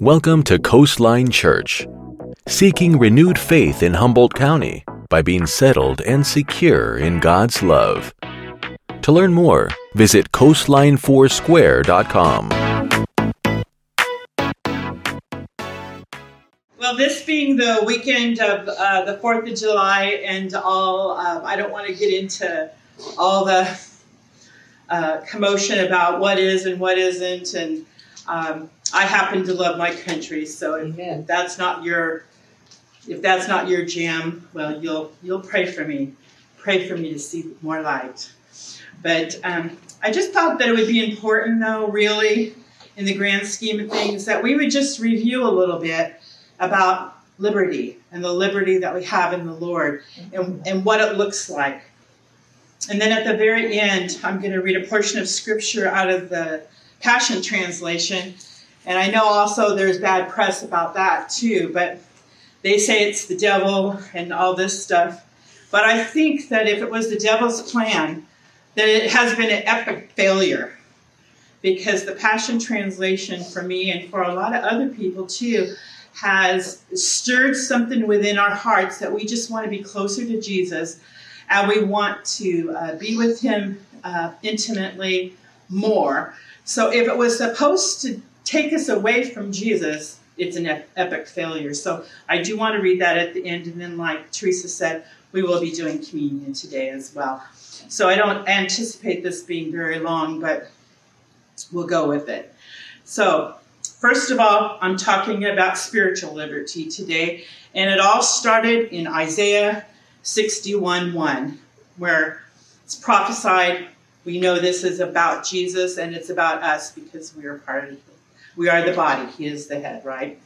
Welcome to Coastline Church, seeking renewed faith in Humboldt County by being settled and secure in God's love. To learn more, visit coastline4square.com. Well, this being the weekend of uh, the 4th of July and all, uh, I don't want to get into all the uh, commotion about what is and what isn't. And um, I happen to love my country, so if that's not your if that's not your jam, well, you'll you'll pray for me, pray for me to see more light. But um, I just thought that it would be important, though, really, in the grand scheme of things, that we would just review a little bit about liberty and the liberty that we have in the Lord and, and what it looks like. And then at the very end, I'm going to read a portion of scripture out of the Passion Translation. And I know also there's bad press about that too, but they say it's the devil and all this stuff. But I think that if it was the devil's plan, that it has been an epic failure. Because the Passion Translation for me and for a lot of other people too has stirred something within our hearts that we just want to be closer to Jesus and we want to uh, be with him uh, intimately more. So if it was supposed to take us away from Jesus, it's an epic failure. So I do want to read that at the end, and then, like Teresa said, we will be doing communion today as well. So I don't anticipate this being very long, but we'll go with it. So, first of all, I'm talking about spiritual liberty today, and it all started in Isaiah 61 1, where it's prophesied. We know this is about Jesus and it's about us because we are part of. We are the body, He is the head, right?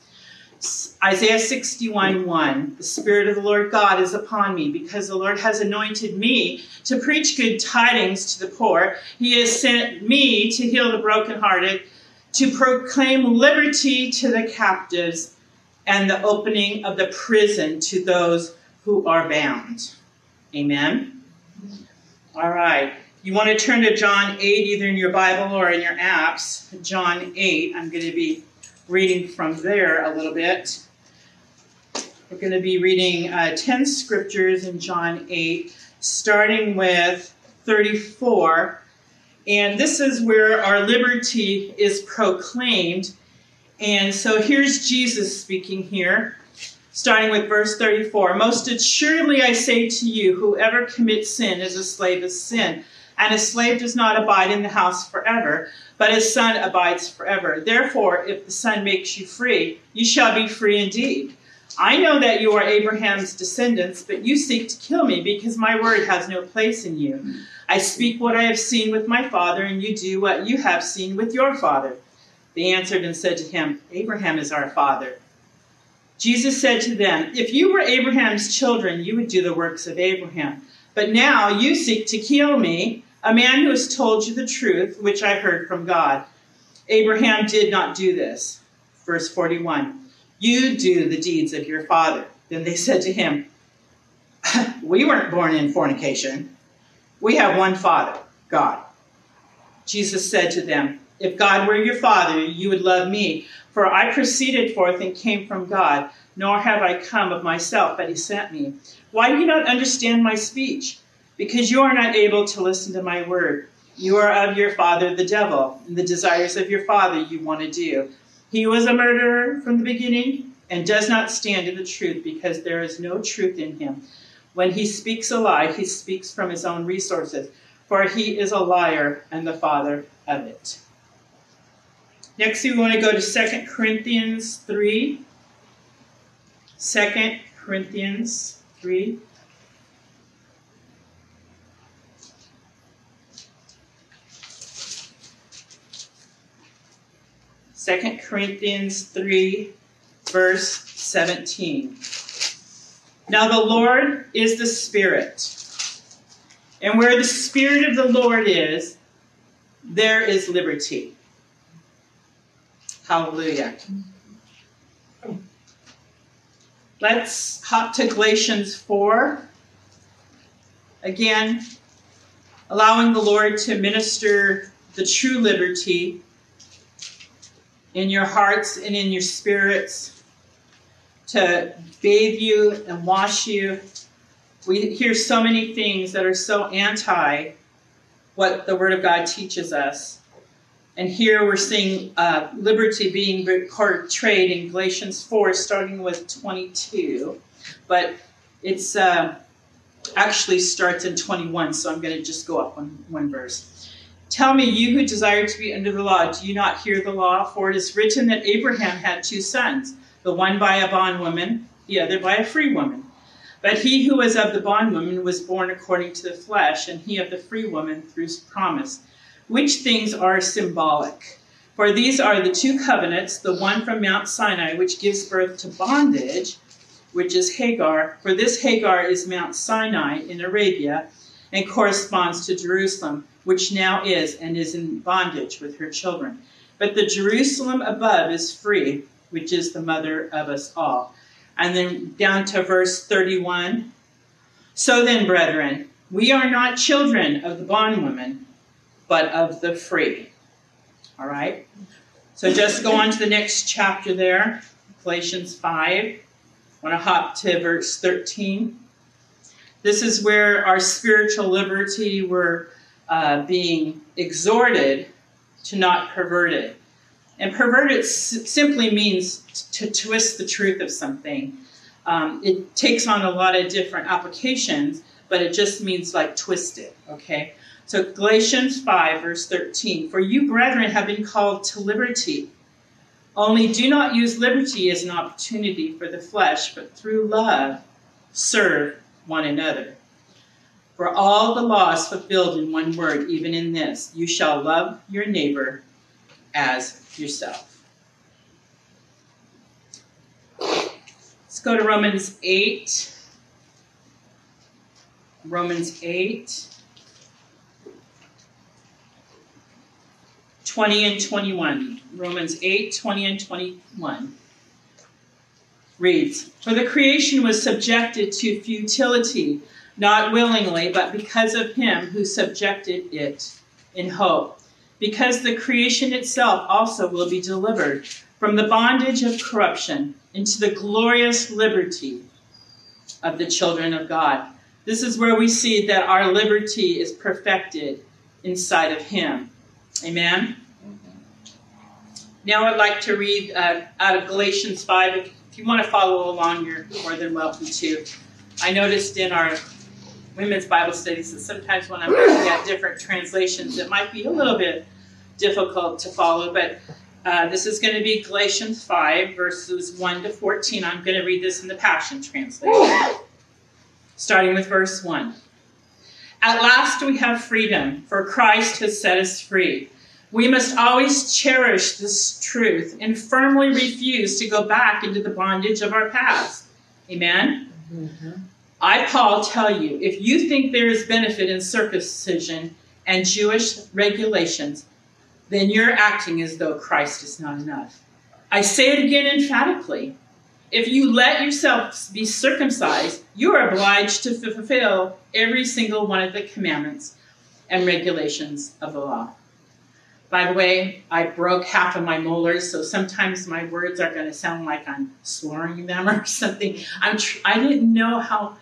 Isaiah 61 1 The Spirit of the Lord God is upon me because the Lord has anointed me to preach good tidings to the poor. He has sent me to heal the brokenhearted, to proclaim liberty to the captives, and the opening of the prison to those who are bound. Amen. All right. You want to turn to John 8, either in your Bible or in your apps. John 8. I'm going to be reading from there a little bit. We're going to be reading uh, 10 scriptures in John 8, starting with 34. And this is where our liberty is proclaimed. And so here's Jesus speaking here starting with verse 34 Most assuredly I say to you, whoever commits sin is a slave of sin. And a slave does not abide in the house forever, but his son abides forever. Therefore, if the son makes you free, you shall be free indeed. I know that you are Abraham's descendants, but you seek to kill me because my word has no place in you. I speak what I have seen with my father, and you do what you have seen with your father. They answered and said to him, Abraham is our father. Jesus said to them, If you were Abraham's children, you would do the works of Abraham. But now you seek to kill me, a man who has told you the truth, which I heard from God. Abraham did not do this. Verse 41 You do the deeds of your father. Then they said to him, We weren't born in fornication. We have one father, God. Jesus said to them, If God were your father, you would love me, for I proceeded forth and came from God, nor have I come of myself, but he sent me. Why do you not understand my speech? Because you are not able to listen to my word. You are of your father, the devil, and the desires of your father you want to do. He was a murderer from the beginning and does not stand in the truth because there is no truth in him. When he speaks a lie, he speaks from his own resources, for he is a liar and the father of it. Next, we want to go to 2 Corinthians 3. 2 Corinthians 3. Second Corinthians 3, verse 17. Now the Lord is the Spirit. And where the Spirit of the Lord is, there is liberty. Hallelujah. Let's hop to Galatians 4. Again, allowing the Lord to minister the true liberty in your hearts and in your spirits, to bathe you and wash you. We hear so many things that are so anti what the Word of God teaches us. And here we're seeing uh, liberty being portrayed in Galatians 4, starting with 22. But it's uh, actually starts in 21, so I'm going to just go up one, one verse. Tell me, you who desire to be under the law, do you not hear the law? For it is written that Abraham had two sons, the one by a bondwoman, the other by a free woman. But he who was of the bondwoman was born according to the flesh, and he of the free woman through promise which things are symbolic. For these are the two covenants, the one from Mount Sinai, which gives birth to bondage, which is Hagar. For this Hagar is Mount Sinai in Arabia and corresponds to Jerusalem, which now is and is in bondage with her children. But the Jerusalem above is free, which is the mother of us all. And then down to verse 31. So then, brethren, we are not children of the bondwoman but of the free. All right? So just go on to the next chapter there, Galatians 5. I want to hop to verse 13. This is where our spiritual liberty, we're uh, being exhorted to not pervert it. And pervert it s- simply means to twist the truth of something. Um, it takes on a lot of different applications, but it just means like twist it, okay? So Galatians 5, verse 13 For you, brethren, have been called to liberty. Only do not use liberty as an opportunity for the flesh, but through love serve one another. For all the law is fulfilled in one word, even in this you shall love your neighbor as yourself. Let's go to Romans 8. Romans 8. 20 and 21. Romans 8, 20 and 21 reads For the creation was subjected to futility, not willingly, but because of him who subjected it in hope. Because the creation itself also will be delivered from the bondage of corruption into the glorious liberty of the children of God. This is where we see that our liberty is perfected inside of him. Amen. Now I'd like to read uh, out of Galatians 5. If you want to follow along, you're more than welcome to. I noticed in our women's Bible studies that sometimes when I'm looking at different translations, it might be a little bit difficult to follow, but uh, this is going to be Galatians 5, verses 1 to 14. I'm going to read this in the Passion Translation, starting with verse 1. At last we have freedom, for Christ has set us free. We must always cherish this truth and firmly refuse to go back into the bondage of our past. Amen? Mm-hmm. I, Paul, tell you if you think there is benefit in circumcision and Jewish regulations, then you're acting as though Christ is not enough. I say it again emphatically. If you let yourself be circumcised, you are obliged to fulfill every single one of the commandments and regulations of the law. By the way, I broke half of my molars, so sometimes my words are going to sound like I'm slurring them or something. I'm tr- I didn't know how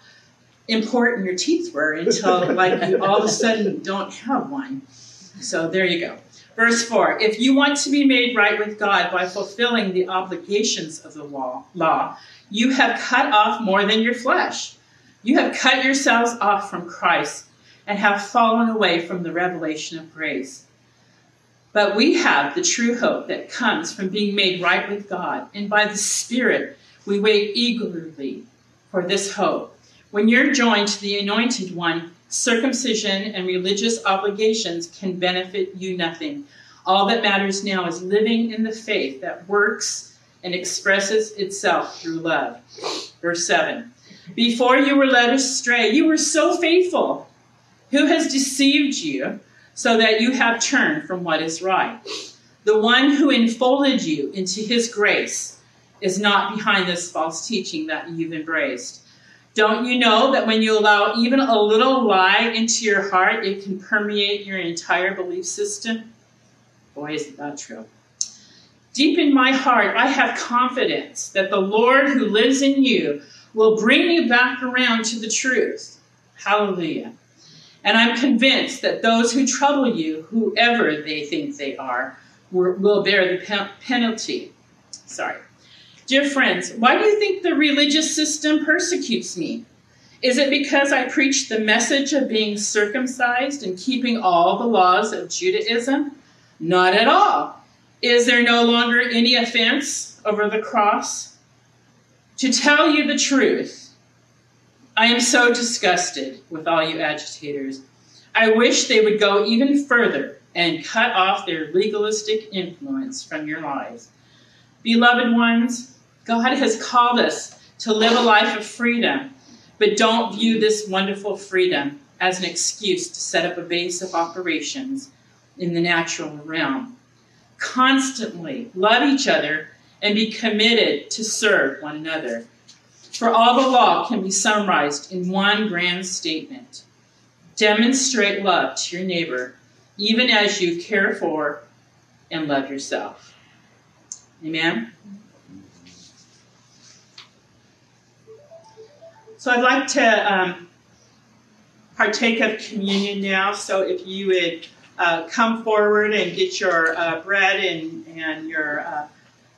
important your teeth were until like you all of a sudden don't have one. So there you go. Verse 4 If you want to be made right with God by fulfilling the obligations of the law, law, you have cut off more than your flesh. You have cut yourselves off from Christ and have fallen away from the revelation of grace. But we have the true hope that comes from being made right with God, and by the Spirit we wait eagerly for this hope. When you're joined to the Anointed One, circumcision and religious obligations can benefit you nothing. All that matters now is living in the faith that works and expresses itself through love. Verse 7 Before you were led astray, you were so faithful. Who has deceived you? So that you have turned from what is right. The one who enfolded you into his grace is not behind this false teaching that you've embraced. Don't you know that when you allow even a little lie into your heart, it can permeate your entire belief system? Boy, isn't that true. Deep in my heart, I have confidence that the Lord who lives in you will bring you back around to the truth. Hallelujah. And I'm convinced that those who trouble you, whoever they think they are, will bear the penalty. Sorry. Dear friends, why do you think the religious system persecutes me? Is it because I preach the message of being circumcised and keeping all the laws of Judaism? Not at all. Is there no longer any offense over the cross? To tell you the truth, I am so disgusted with all you agitators. I wish they would go even further and cut off their legalistic influence from your lives. Beloved ones, God has called us to live a life of freedom, but don't view this wonderful freedom as an excuse to set up a base of operations in the natural realm constantly love each other and be committed to serve one another. For all the law can be summarized in one grand statement demonstrate love to your neighbor, even as you care for and love yourself. Amen. So I'd like to um, partake of communion now. So if you would uh, come forward and get your uh, bread and, and your uh,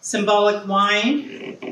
symbolic wine.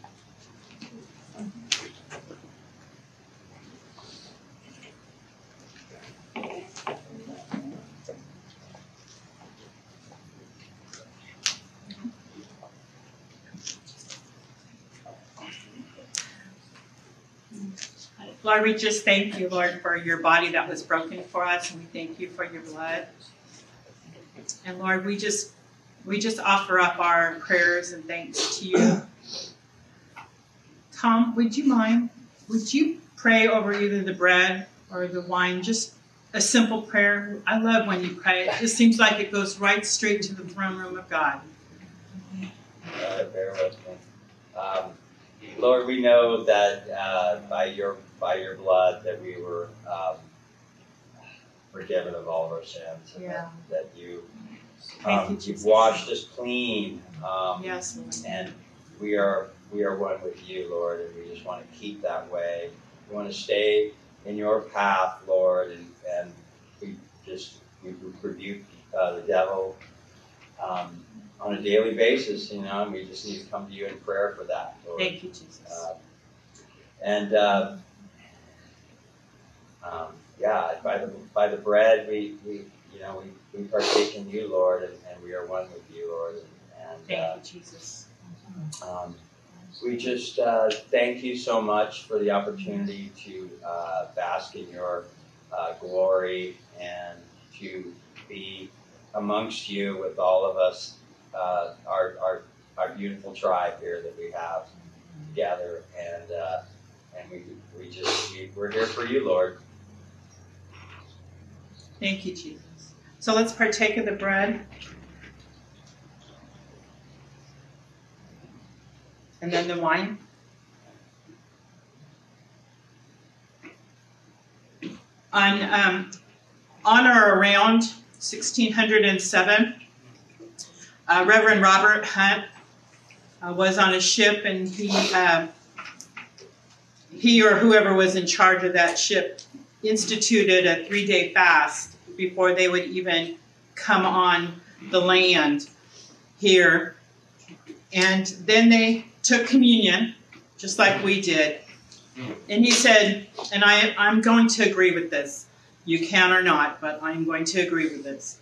Lord, we just thank you, Lord, for your body that was broken for us, and we thank you for your blood. And Lord, we just we just offer up our prayers and thanks to you. Tom, would you mind? Would you pray over either the bread or the wine? Just a simple prayer. I love when you pray. It just seems like it goes right straight to the throne room of God. Uh, with me. Um, Lord, we know that uh, by your by your blood that we were um, forgiven of all of our sins. Yeah. that, that you, um, you have washed us clean. Um, yes. And we are we are one with you, Lord, and we just want to keep that way. We want to stay in your path, Lord, and, and we just we rebuke uh, the devil um, on a daily basis, you know, and we just need to come to you in prayer for that, Lord. Thank you, Jesus. Uh, and uh, um, yeah, by the by the bread, we, we you know we, we partake in you, Lord, and, and we are one with you, Lord. And, and thank uh, you, Jesus. Um, we just uh, thank you so much for the opportunity to uh, bask in your uh, glory and to be amongst you with all of us, uh, our, our, our beautiful tribe here that we have together. And, uh, and we, we just, we, we're here for you, Lord. Thank you, Jesus. So let's partake of the bread. And then the wine. On, um, on or around 1607, uh, Reverend Robert Hunt uh, was on a ship and he, uh, he or whoever was in charge of that ship instituted a three day fast before they would even come on the land here. And then they took communion, just like we did. And he said, and I, I'm going to agree with this. You can or not, but I'm going to agree with this.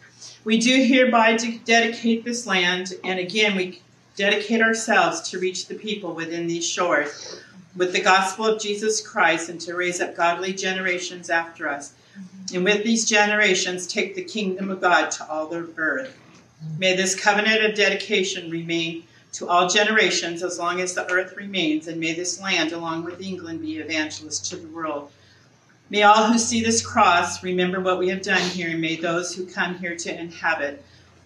We do hereby dedicate this land, and again, we dedicate ourselves to reach the people within these shores with the gospel of Jesus Christ and to raise up godly generations after us. And with these generations, take the kingdom of God to all the earth. May this covenant of dedication remain to all generations as long as the earth remains, and may this land, along with England, be evangelist to the world. May all who see this cross remember what we have done here, and may those who come here to inhabit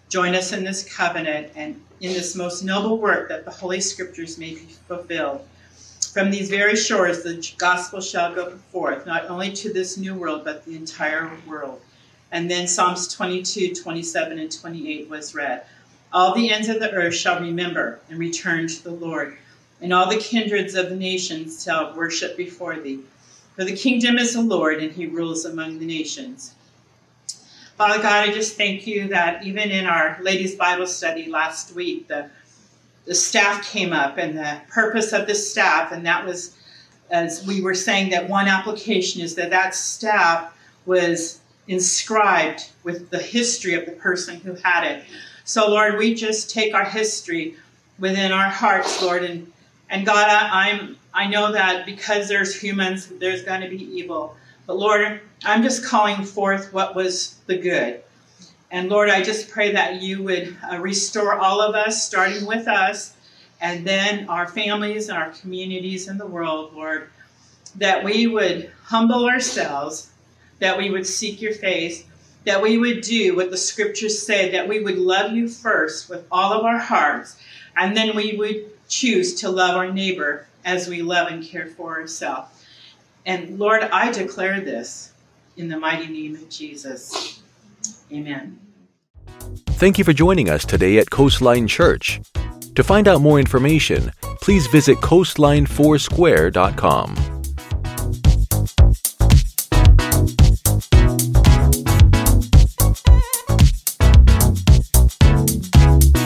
join us in this covenant and in this most noble work that the Holy Scriptures may be fulfilled. From these very shores, the gospel shall go forth, not only to this new world, but the entire world. And then Psalms 22, 27, and 28 was read. All the ends of the earth shall remember and return to the Lord, and all the kindreds of the nations shall worship before thee. For the kingdom is the Lord, and he rules among the nations. Father God, I just thank you that even in our ladies' Bible study last week, the, the staff came up and the purpose of the staff, and that was, as we were saying, that one application is that that staff was inscribed with the history of the person who had it. So, Lord, we just take our history within our hearts, Lord, and and God, I, I'm I know that because there's humans, there's going to be evil. But Lord, I'm just calling forth what was the good. And Lord, I just pray that you would uh, restore all of us, starting with us, and then our families and our communities in the world, Lord, that we would humble ourselves, that we would seek your face, that we would do what the scriptures say, that we would love you first with all of our hearts, and then we would choose to love our neighbor as we love and care for ourselves. And Lord, I declare this in the mighty name of Jesus. Amen. Thank you for joining us today at Coastline Church. To find out more information, please visit coastline4square.com.